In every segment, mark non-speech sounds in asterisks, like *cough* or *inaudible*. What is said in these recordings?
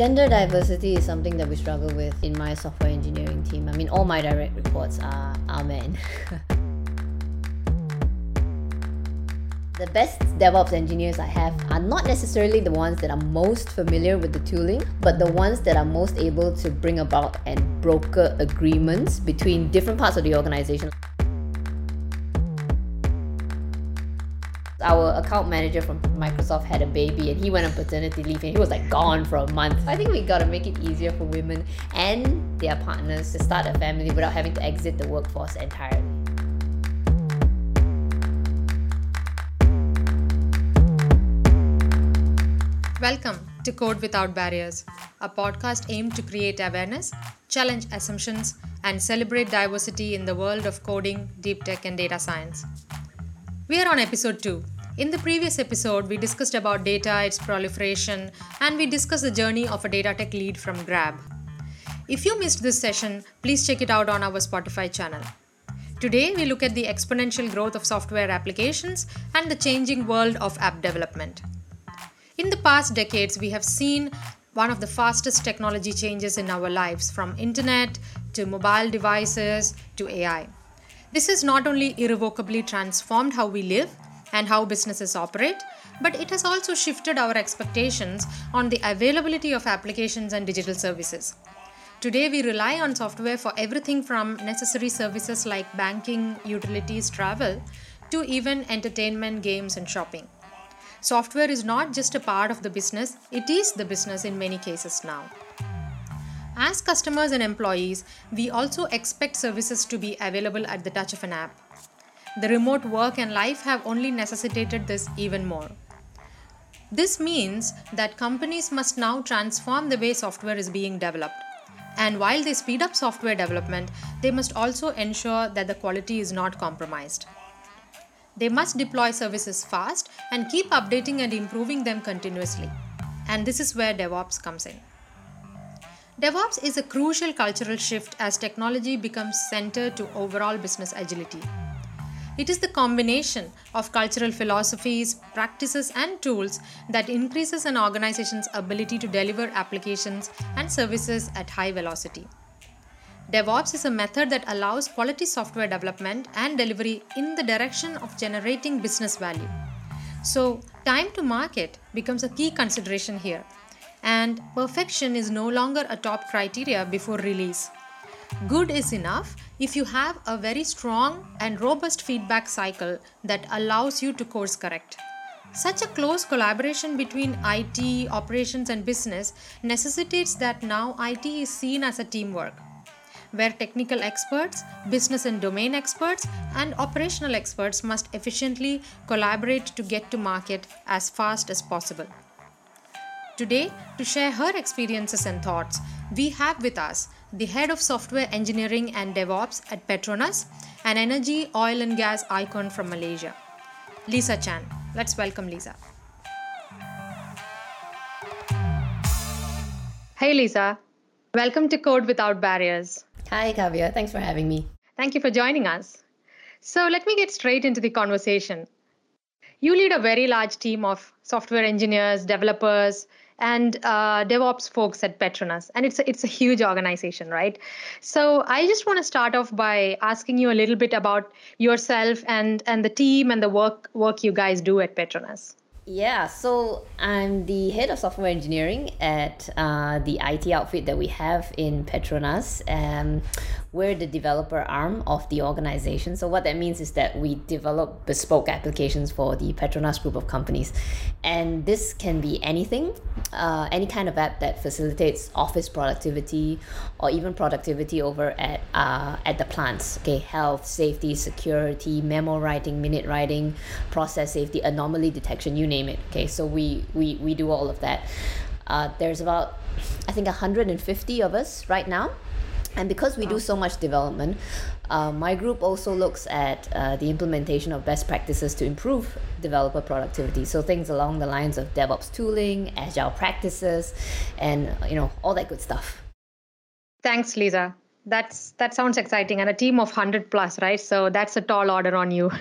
Gender diversity is something that we struggle with in my software engineering team. I mean, all my direct reports are, are men. *laughs* the best DevOps engineers I have are not necessarily the ones that are most familiar with the tooling, but the ones that are most able to bring about and broker agreements between different parts of the organization. Our account manager from Microsoft had a baby and he went on paternity leave and he was like gone for a month. I think we gotta make it easier for women and their partners to start a family without having to exit the workforce entirely. Welcome to Code Without Barriers, a podcast aimed to create awareness, challenge assumptions, and celebrate diversity in the world of coding, deep tech, and data science. We are on episode 2. In the previous episode, we discussed about data, its proliferation, and we discussed the journey of a data tech lead from Grab. If you missed this session, please check it out on our Spotify channel. Today, we look at the exponential growth of software applications and the changing world of app development. In the past decades, we have seen one of the fastest technology changes in our lives from internet to mobile devices to AI. This has not only irrevocably transformed how we live and how businesses operate, but it has also shifted our expectations on the availability of applications and digital services. Today, we rely on software for everything from necessary services like banking, utilities, travel, to even entertainment, games, and shopping. Software is not just a part of the business, it is the business in many cases now. As customers and employees, we also expect services to be available at the touch of an app. The remote work and life have only necessitated this even more. This means that companies must now transform the way software is being developed. And while they speed up software development, they must also ensure that the quality is not compromised. They must deploy services fast and keep updating and improving them continuously. And this is where DevOps comes in. DevOps is a crucial cultural shift as technology becomes center to overall business agility. It is the combination of cultural philosophies, practices, and tools that increases an organization's ability to deliver applications and services at high velocity. DevOps is a method that allows quality software development and delivery in the direction of generating business value. So, time to market becomes a key consideration here, and perfection is no longer a top criteria before release. Good is enough if you have a very strong and robust feedback cycle that allows you to course correct. Such a close collaboration between IT, operations, and business necessitates that now IT is seen as a teamwork where technical experts, business and domain experts, and operational experts must efficiently collaborate to get to market as fast as possible. Today, to share her experiences and thoughts, we have with us the head of software engineering and DevOps at Petronas, an energy, oil, and gas icon from Malaysia, Lisa Chan. Let's welcome Lisa. Hey, Lisa. Welcome to Code Without Barriers. Hi, Kavya. Thanks for having me. Thank you for joining us. So, let me get straight into the conversation. You lead a very large team of software engineers, developers, and uh, DevOps folks at Petronas, and it's a, it's a huge organization, right? So I just want to start off by asking you a little bit about yourself and and the team and the work work you guys do at Petronas. Yeah, so I'm the head of software engineering at uh, the IT outfit that we have in Petronas. Um, we're the developer arm of the organization. So, what that means is that we develop bespoke applications for the Petronas group of companies. And this can be anything, uh, any kind of app that facilitates office productivity or even productivity over at, uh, at the plants. Okay, health, safety, security, memo writing, minute writing, process safety, anomaly detection, you name it. Okay, so we, we, we do all of that. Uh, there's about, I think, 150 of us right now and because we do so much development, uh, my group also looks at uh, the implementation of best practices to improve developer productivity. So things along the lines of DevOps tooling, agile practices, and you know all that good stuff. Thanks, Lisa. That's that sounds exciting and a team of 100 plus right? So that's a tall order on you. *laughs*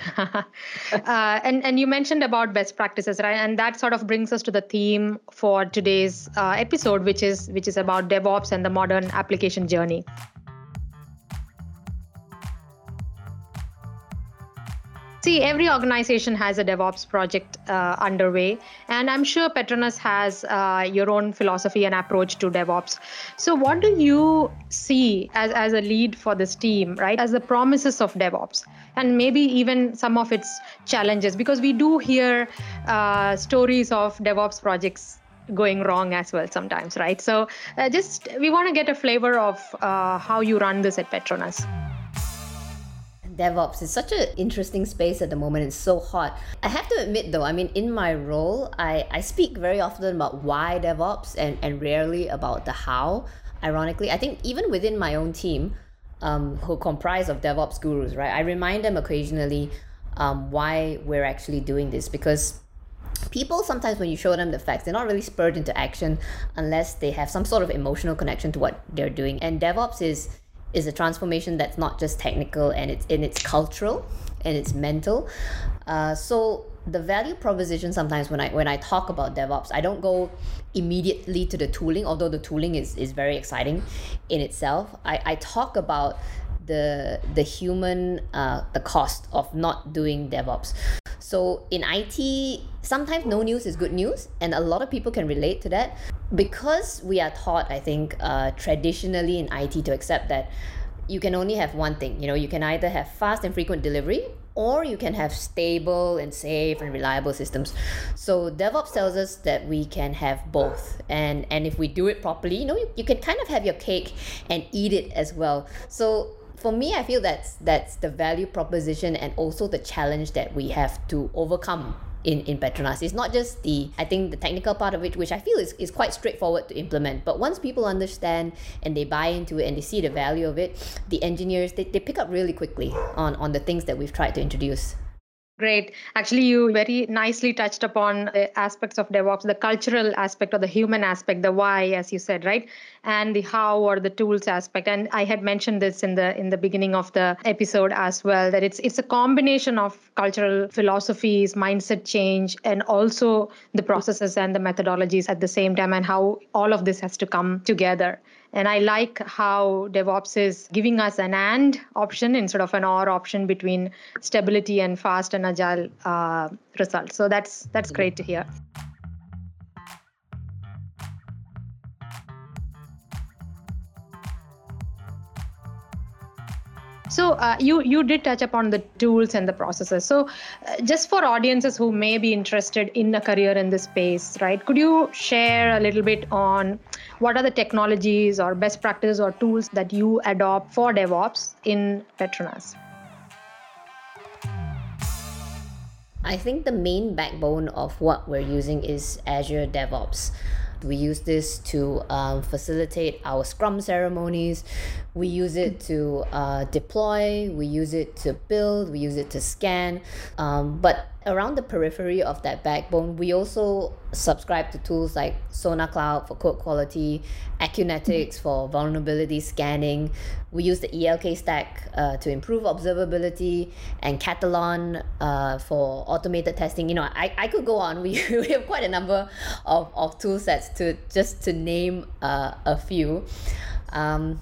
Uh, and and you mentioned about best practices right? And that sort of brings us to the theme for today's uh, episode which is which is about devops and the modern application journey See, every organization has a DevOps project uh, underway, and I'm sure Petronas has uh, your own philosophy and approach to DevOps. So, what do you see as, as a lead for this team, right? As the promises of DevOps, and maybe even some of its challenges, because we do hear uh, stories of DevOps projects going wrong as well sometimes, right? So, uh, just we want to get a flavor of uh, how you run this at Petronas. DevOps is such an interesting space at the moment. It's so hot. I have to admit though, I mean, in my role, I, I speak very often about why DevOps and, and rarely about the how. Ironically, I think even within my own team, um, who comprise of DevOps gurus, right? I remind them occasionally um, why we're actually doing this because people sometimes when you show them the facts they're not really spurred into action unless they have some sort of emotional connection to what they're doing and devops is is a transformation that's not just technical and it's in its cultural and it's mental. Uh, so the value proposition sometimes when I when I talk about DevOps, I don't go immediately to the tooling, although the tooling is, is very exciting in itself. I, I talk about the the human uh, the cost of not doing DevOps. So in IT, sometimes no news is good news, and a lot of people can relate to that because we are taught, I think, uh, traditionally in IT to accept that you can only have one thing. You know, you can either have fast and frequent delivery or you can have stable and safe and reliable systems. So DevOps tells us that we can have both. And and if we do it properly, you know, you, you can kind of have your cake and eat it as well. So for me, I feel that's that's the value proposition and also the challenge that we have to overcome in, in Petronas. It's not just the I think the technical part of it, which I feel is, is quite straightforward to implement. But once people understand and they buy into it and they see the value of it, the engineers they, they pick up really quickly on, on the things that we've tried to introduce. Great. Actually, you very nicely touched upon the aspects of DevOps, the cultural aspect or the human aspect, the why, as you said, right, and the how or the tools aspect. And I had mentioned this in the in the beginning of the episode as well that it's it's a combination of cultural philosophies, mindset change, and also the processes and the methodologies at the same time, and how all of this has to come together. And I like how DevOps is giving us an and option instead of an or option between stability and fast and agile uh, results. So that's that's great to hear. So uh, you you did touch upon the tools and the processes. So uh, just for audiences who may be interested in a career in this space, right? Could you share a little bit on what are the technologies or best practices or tools that you adopt for DevOps in Petronas? I think the main backbone of what we're using is Azure DevOps. We use this to um, facilitate our Scrum ceremonies. We use it to uh, deploy. We use it to build. We use it to scan. Um, but around the periphery of that backbone, we also subscribe to tools like SonarCloud for code quality, Acunetix for vulnerability scanning. We use the ELK stack uh, to improve observability, and Katalon uh, for automated testing. You know, I, I could go on. *laughs* We, we have quite a number of, of tool sets to just to name uh, a few. Um,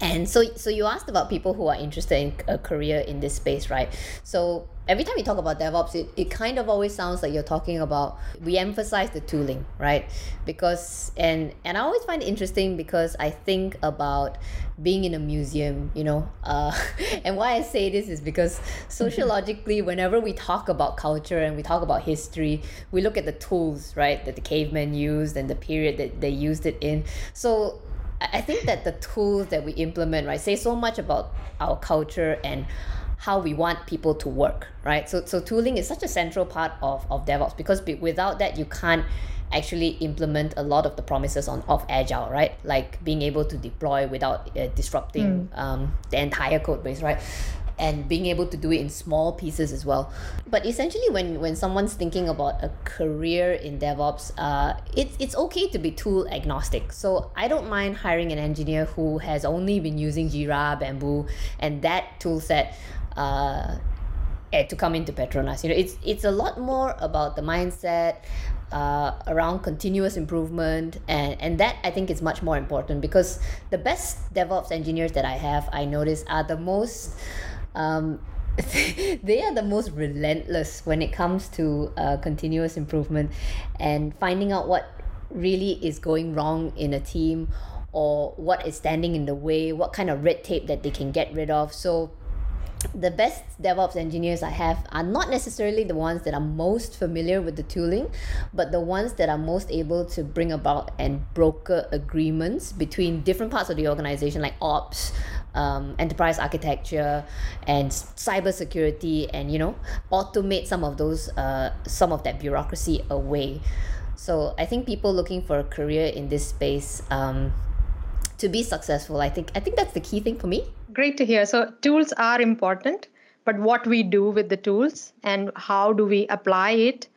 and so so you asked about people who are interested in a career in this space right? So every time you talk about devops it, it kind of always sounds like you're talking about we emphasize the tooling right? Because and and i always find it interesting because i think about being in a museum you know? Uh, *laughs* and why i say this is because sociologically *laughs* whenever we talk about culture and we talk about history we look at the tools right that the cavemen used and the period that they used it in. So I think that the tools that we implement, right, say so much about our culture and how we want people to work, right? So, so tooling is such a central part of, of DevOps because without that, you can't actually implement a lot of the promises on of agile right like being able to deploy without uh, disrupting mm. um, the entire code base right and being able to do it in small pieces as well. But essentially, when when someone's thinking about a career in DevOps, uh, it's it's okay to be tool agnostic. So I don't mind hiring an engineer who has only been using Jira, Bamboo, and that tool set. Uh, to come into Petronas, you know, it's it's a lot more about the mindset, uh, around continuous improvement and and that I think is much more important because the best DevOps engineers that I have I notice are the most um, *laughs* they are the most relentless when it comes to uh, continuous improvement and finding out what really is going wrong in a team or what is standing in the way what kind of red tape that they can get rid of. So the best DevOps engineers I have are not necessarily the ones that are most familiar with the tooling, but the ones that are most able to bring about and broker agreements between different parts of the organization, like ops, um, enterprise architecture, and cybersecurity, and you know, automate some of those, uh, some of that bureaucracy away. So I think people looking for a career in this space. Um, to be successful i think i think that's the key thing for me great to hear so tools are important but what we do with the tools and how do we apply it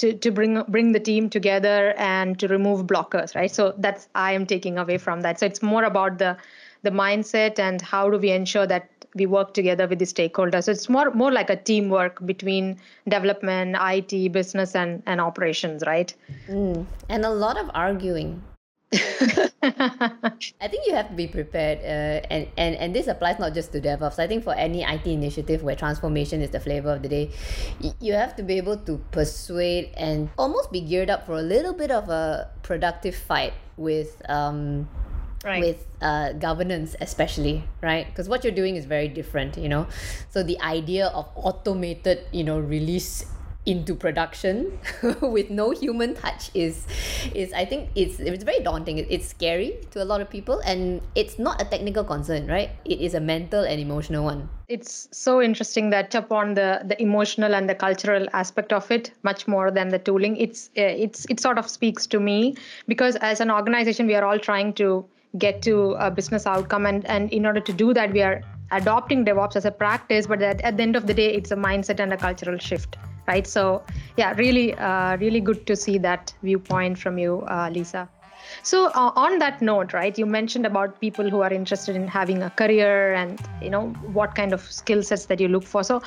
to, to bring bring the team together and to remove blockers right? So that's i am taking away from that. So it's more about the the mindset and how do we ensure that we work together with the stakeholders. So it's more more like a teamwork between development it business and and operations right? Mm. and a lot of arguing *laughs* I think you have to be prepared, uh, and, and and this applies not just to DevOps. I think for any IT initiative where transformation is the flavor of the day, you have to be able to persuade and almost be geared up for a little bit of a productive fight with um, right. with uh, governance especially right because what you're doing is very different you know so the idea of automated you know release into production *laughs* with no human touch is is I think it's it's very daunting. It's scary to a lot of people and it's not a technical concern, right? It is a mental and emotional one. It's so interesting that upon the the emotional and the cultural aspect of it much more than the tooling. It's uh, it's it sort of speaks to me because as an organization we are all trying to get to a business outcome and and in order to do that we are adopting DevOps as a practice, but at, at the end of the day, it's a mindset and a cultural shift right? So yeah, really, uh, really good to see that viewpoint from you, uh, Lisa. So uh, on that note, right, you mentioned about people who are interested in having a career and you know what kind of skill sets that you look for. So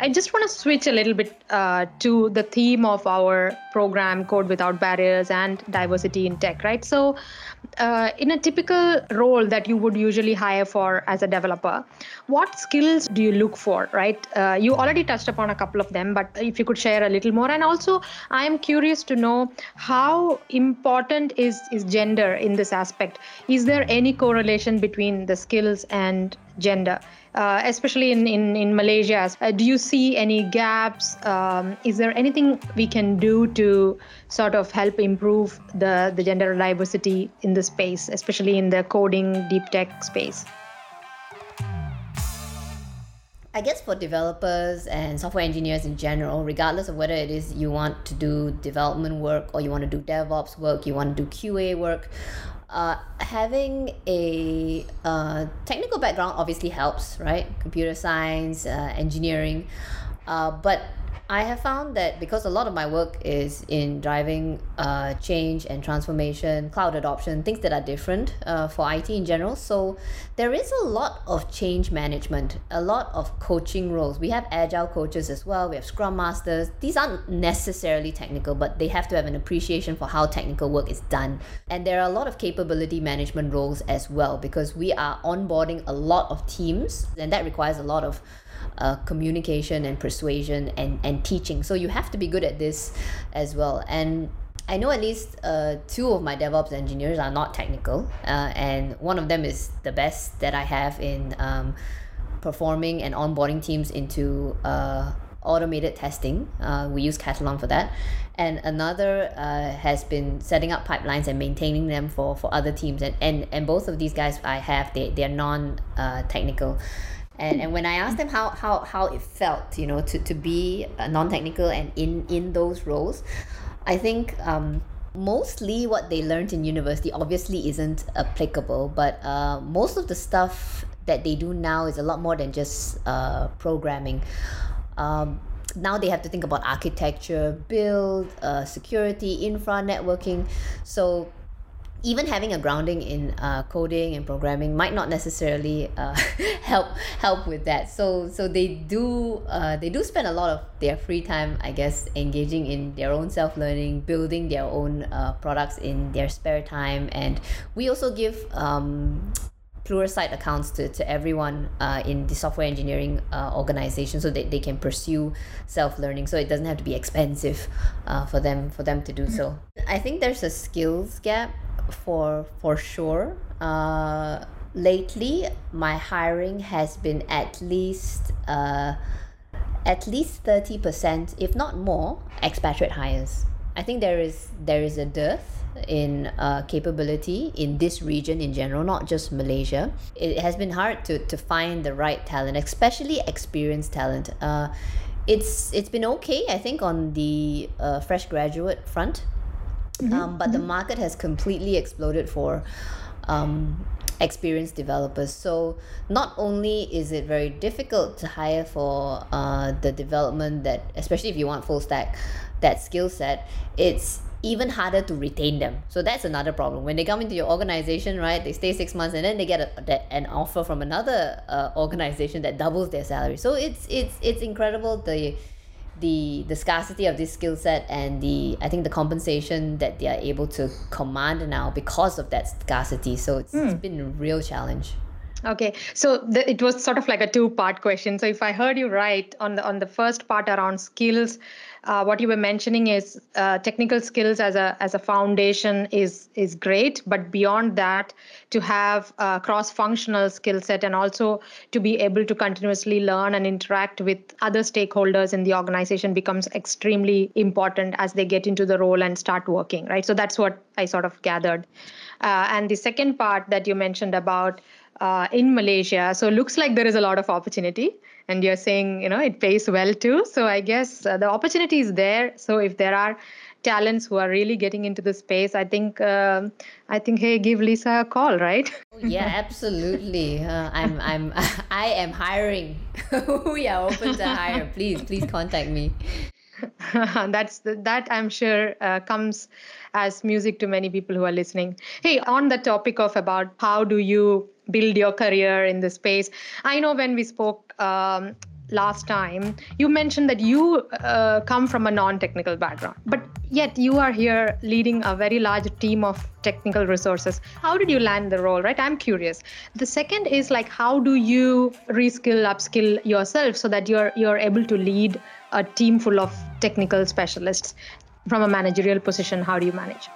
I just want to switch a little bit uh, to the theme of our program, Code Without Barriers and Diversity in Tech, right? So uh, in a typical role that you would usually hire for as a developer, what skills do you look for, right? Uh, you already touched upon a couple of them, but if you could share a little more. And also, I am curious to know how important is is gender in this aspect. Is there any correlation between the skills and gender? Uh, especially in, in, in Malaysia. Uh, do you see any gaps? Um, is there anything we can do to sort of help improve the, the gender diversity in the space, especially in the coding deep tech space? I guess for developers and software engineers in general, regardless of whether it is you want to do development work or you want to do DevOps work, you want to do QA work, uh, having a uh, technical background obviously helps, right? Computer science, uh, engineering. Uh, but I have found that because a lot of my work is in driving uh, change and transformation, cloud adoption, things that are different uh, for IT in general. So there is a lot of change management, a lot of coaching roles. We have agile coaches as well. We have scrum masters. These aren't necessarily technical, but they have to have an appreciation for how technical work is done. And there are a lot of capability management roles as well because we are onboarding a lot of teams, and that requires a lot of uh, communication and persuasion and, and teaching. So you have to be good at this as well. And I know at least uh, two of my DevOps engineers are not technical, uh, and one of them is the best that I have in um, performing and onboarding teams into uh, automated testing. Uh, we use Katalon for that. And another uh, has been setting up pipelines and maintaining them for, for other teams. And, and, and both of these guys I have, they, they're non uh, technical and and when I asked them how how how it felt, you know, to to be non-technical and in in those roles, I think um, mostly what they learned in university obviously isn't applicable, but uh, most of the stuff that they do now is a lot more than just uh, programming. Um, now they have to think about architecture, build, uh, security, infra, networking. So even having a grounding in uh, coding and programming might not necessarily uh, *laughs* help help with that. So so they do uh, they do spend a lot of their free time, I guess, engaging in their own self learning, building their own uh, products in their spare time, and we also give um, Pluralsight accounts to, to everyone uh, in the software engineering uh, organization so that they can pursue self-learning. So it doesn't have to be expensive uh, for them for them to do so. I think there's a skills gap for for sure. Uh, lately my hiring has been at least uh, at least 30% if not more expatriate hires. I think there is there is a dearth in uh, capability in this region in general, not just Malaysia. It has been hard to, to find the right talent, especially experienced talent. Uh, it's it's been okay, I think, on the uh, fresh graduate front, mm-hmm. um, but mm-hmm. the market has completely exploded for. Um, experienced developers. So not only is it very difficult to hire for uh, the development that, especially if you want full stack, that skill set, it's even harder to retain them. So that's another problem. When they come into your organization, right, they stay six months and then they get a, an offer from another uh, organization that doubles their salary. So it's it's it's incredible the the the scarcity of this skill set and the I think the compensation that they are able to command now because of that scarcity. So it's, mm. it's hmm. been a real challenge. Okay, so the, it was sort of like a two-part question. So if I heard you right on the on the first part around skills, uh, what you were mentioning is uh, technical skills as a as a foundation is is great, but beyond that, to have a cross-functional skill set and also to be able to continuously learn and interact with other stakeholders in the organization becomes extremely important as they get into the role and start working. Right. So that's what I sort of gathered. Uh, and the second part that you mentioned about uh, in Malaysia. So it looks like there is a lot of opportunity, and you're saying you know it pays well too. So I guess uh, the opportunity is there. So if there are talents who are really getting into the space, I think uh, I think hey, give Lisa a call, right? *laughs* Oh, yeah, absolutely. Uh, I'm I'm *laughs* I am hiring. *laughs* we are open to hire. Please please contact me. that's that i'm sure uh, comes as music to many people who are listening hey on the topic of about how do you build your career in this space. I know when we spoke um, last time, you mentioned that you uh, come from a non technical background, but yet you are here leading a very large team of technical resources. How did you land the role, right? I'm curious. The second is like, how do you reskill, upskill yourself so that you're, you're able to lead a team full of technical specialists from a managerial position? How do you manage?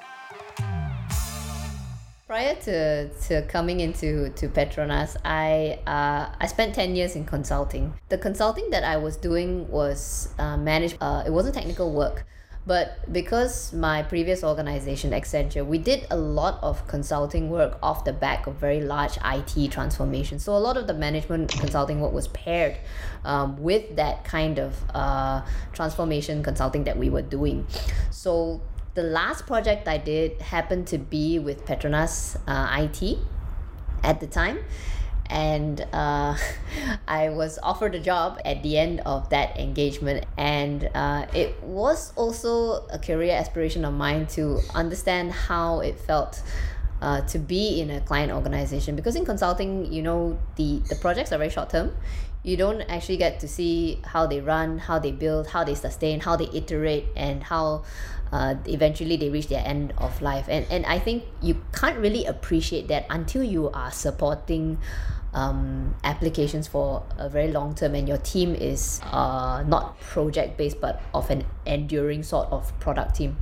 Prior to, to coming into to Petronas, I uh, I spent ten years in consulting. The consulting that I was doing was uh, managed. Uh, it wasn't technical work, but because my previous organization Accenture, we did a lot of consulting work off the back of very large IT transformation. So a lot of the management consulting work was paired um, with that kind of uh, transformation consulting that we were doing. So the last project I did happened to be with Petronas uh, IT at the time. And uh, *laughs* I was offered a job at the end of that engagement. And uh, it was also a career aspiration of mine to understand how it felt uh, to be in a client organization because in consulting you know the the projects are very short term you don't actually get to see how they run how they build how they sustain how they iterate and how uh, eventually they reach their end of life. And and I think you can't really appreciate that until you are supporting um, applications for a very long term and your team is uh, not project based but of an enduring sort of product team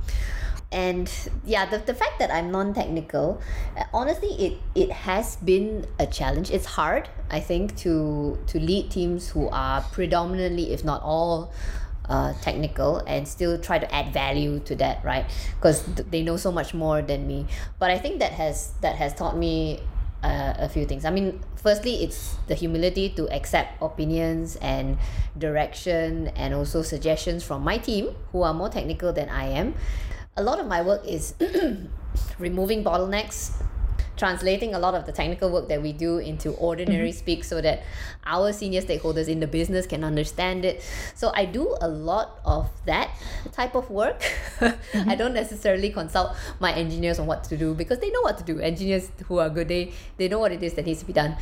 and yeah the, the fact that i'm non-technical uh, honestly it it has been a challenge. It's hard i think to to lead teams who are predominantly if not all uh, technical and still try to add value to that right? Because th- they know so much more than me. But i think that has that has taught me uh, a few things. I mean firstly it's the humility to accept opinions and direction and also suggestions from my team who are more technical than i am a lot of my work is *clears throat* removing bottlenecks translating a lot of the technical work that we do into ordinary mm-hmm. speak so that our senior stakeholders in the business can understand it. So I do a lot of that type of work. *laughs* Mm-hmm. I don't necessarily consult my engineers on what to do because they know what to do. Engineers who are good, they they know what it is that needs to be done.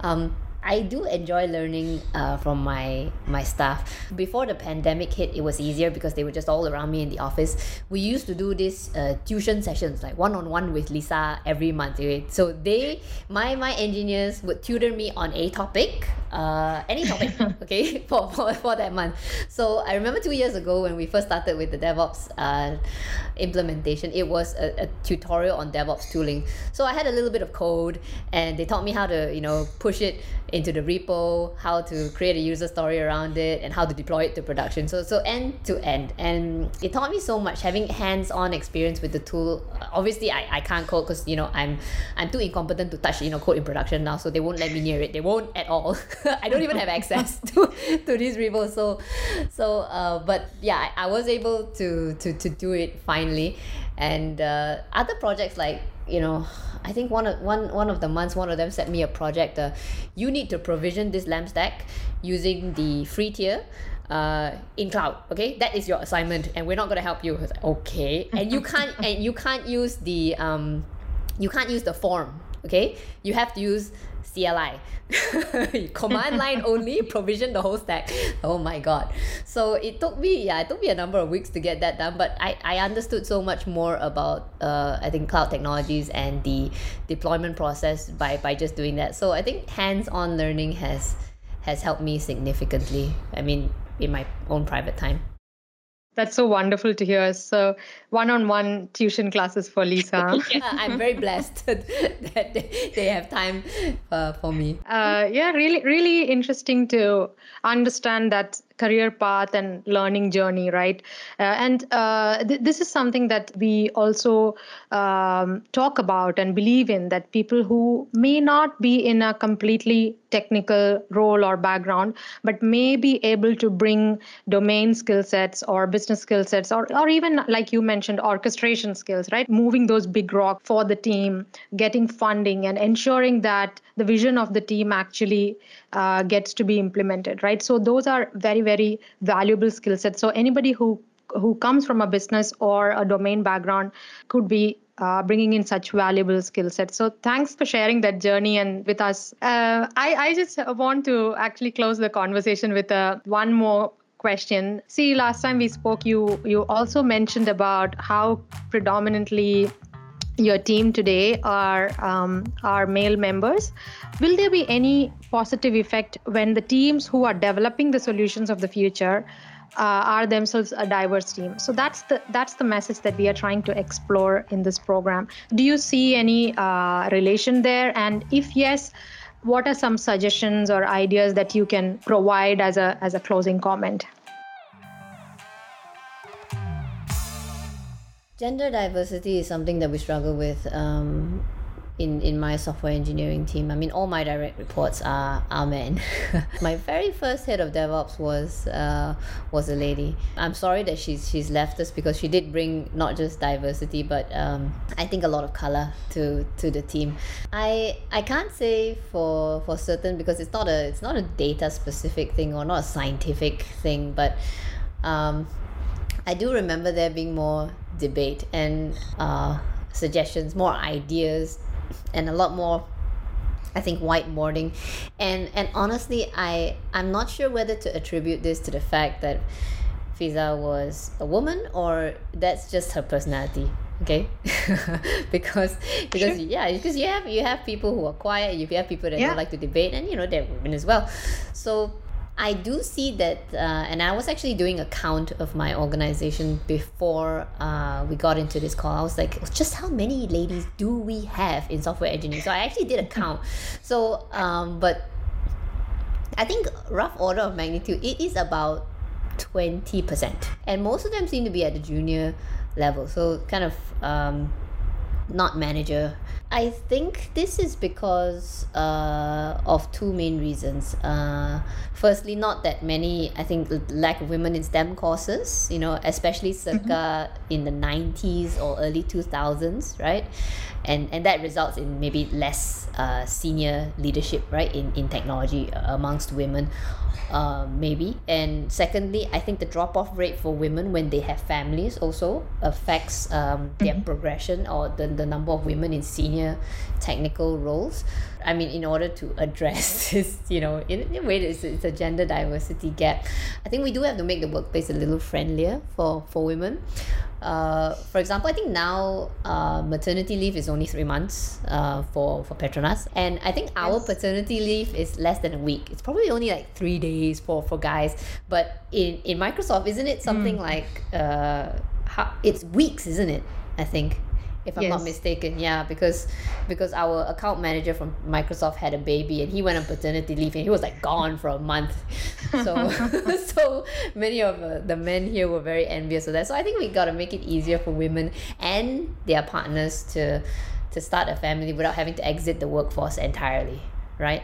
Um, I do enjoy learning uh, from my my staff. Before the pandemic hit, it was easier because they were just all around me in the office. We used to do these uh, tuition sessions, like one on one with Lisa every month. Okay? So they, my my engineers would tutor me on a topic, uh, any topic, *laughs* okay, *laughs* for, for for that month. So I remember two years ago when we first started with the DevOps uh, implementation, it was a, a tutorial on DevOps tooling. So I had a little bit of code, and they taught me how to you know push it into the repo, how to create a user story around it, and how to deploy it to production. So so end to end, and it taught me so much. Having hands-on experience with the tool. Obviously, I, I can't code because you know I'm I'm too incompetent to touch you know code in production now, so they won't let me near it. They won't at all. *laughs* I don't even have access *laughs* to to these repos. So so uh, but yeah, I, I was able to to to do it finally, and uh, other projects like you know I think one of one one of the months one of them sent me a project uh, you need to provision this LAMP stack using the free tier uh, in cloud okay? That is your assignment and we're not going to help you like, okay? And you *laughs* can't and you can't use the um you can't use the form okay you have to use CLI. *laughs* Command line only, *laughs* provision the whole stack. Oh my god. So it took me, yeah, it took me a number of weeks to get that done, but I, I understood so much more about uh, I think cloud technologies and the deployment process by, by just doing that. So I think hands-on learning has has helped me significantly. I mean, in my own private time. That's so wonderful to hear. So, one on one tuition classes for Lisa. *laughs* yeah, *laughs* I'm very blessed *laughs* that they have time uh, for me. Uh, yeah, really, really interesting to understand that career path and learning journey, right? Uh, and uh, th- this is something that we also um, talk about and believe in that people who may not be in a completely technical role or background, but may be able to bring domain skill sets or business skill sets, or, or even, like you mentioned, orchestration skills, right? Moving those big rock for the team, getting funding, and ensuring that the vision of the team actually uh, gets to be implemented, right? So those are very, very valuable skill sets. So anybody who who comes from a business or a domain background could be uh, bringing in such valuable skill sets. So thanks for sharing that journey and with us. Uh, I, I just want to actually close the conversation with uh, one more question. See, last time we spoke, you you also mentioned about how predominantly your team today are um, are male members. Will there be any positive effect when the teams who are developing the solutions of the future uh, are themselves a diverse team. So that's the that's the message that we are trying to explore in this program. Do you see any uh, relation there? And if yes, what are some suggestions or ideas that you can provide as a as a closing comment? Gender diversity is something that we struggle with. Um, in, in my software engineering team. I mean, all my direct reports are, are men. *laughs* my very first head of DevOps was uh, was a lady. I'm sorry that she's she's left us because she did bring not just diversity, but um, I think a lot of color to to the team. I I can't say for for certain because it's not a it's not a data specific thing or not a scientific thing, but um, I do remember there being more debate and uh, suggestions, more ideas and a lot more I think whiteboarding and and honestly I I'm not sure whether to attribute this to the fact that Fiza was a woman or that's just her personality okay *laughs* because because sure. yeah because you have you have people who are quiet you have people that yeah. don't like to debate and you know they're women as well so I do see that, uh, and I was actually doing a count of my organization before uh, we got into this call. I was like, just how many ladies do we have in software engineering? So I actually did a count. So, um, but I think rough order of magnitude, it is about 20%. And most of them seem to be at the junior level. So kind of um, not manager. I think this is because uh, of two main reasons. Uh, firstly, not that many, I think, lack of women in STEM courses, you know, especially circa mm-hmm. in the 90s or early 2000s, right? And, and that results in maybe less uh, senior leadership, right, in, in technology amongst women uh, maybe and secondly i think the drop off rate for women when they have families also affects um, their mm-hmm. progression or the, the number of women in senior technical roles i mean in order to address *laughs* this you know in, in a way it's, it's a gender diversity gap i think we do have to make the workplace a little friendlier for for women uh, for example, I think now uh, maternity leave is only three months uh, for, for Petronas. And I think our yes. paternity leave is less than a week. It's probably only like three days for, for guys. But in, in Microsoft, isn't it something mm. like, uh, how, it's weeks, isn't it? I think if I'm yes. not mistaken. Yeah, because because our account manager from Microsoft had a baby and he went on paternity leave and he was like gone for a month. *laughs* So *laughs* so many of uh, the men here were very envious of that. So I think we got to make it easier for women and their partners to to start a family without having to exit the workforce entirely, right?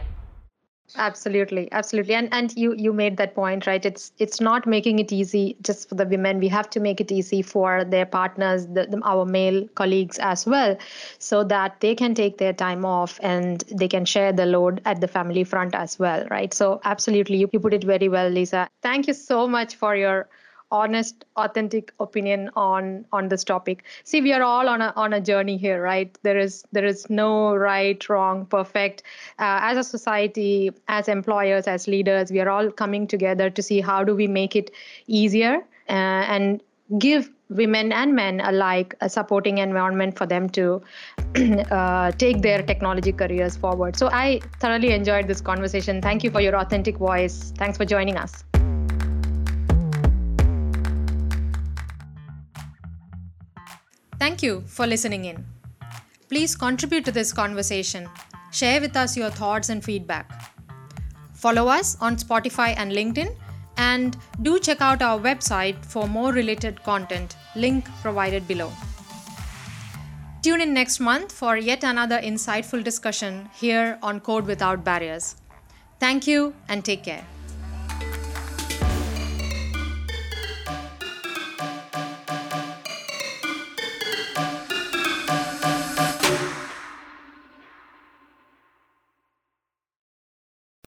Absolutely absolutely. And and you you made that point right? It's it's not making it easy just for the women. We have to make it easy for their partners the, the, our male colleagues as well so that they can take their time off and they can share the load at the family front as well right? So absolutely you, you put it very well lisa. Thank you so much for your honest authentic opinion on on this topic see we are all on a on a journey here right there is there is no right wrong perfect uh, as a society as employers as leaders we are all coming together to see how do we make it easier uh, and give women and men alike a supporting environment for them to *clears throat* uh, take their technology careers forward. So I thoroughly enjoyed this conversation. Thank you for your authentic voice. Thanks for joining us. Thank you for listening in. Please contribute to this conversation. Share with us your thoughts and feedback. Follow us on Spotify and LinkedIn, and do check out our website for more related content, link provided below. Tune in next month for yet another insightful discussion here on Code Without Barriers. Thank you and take care.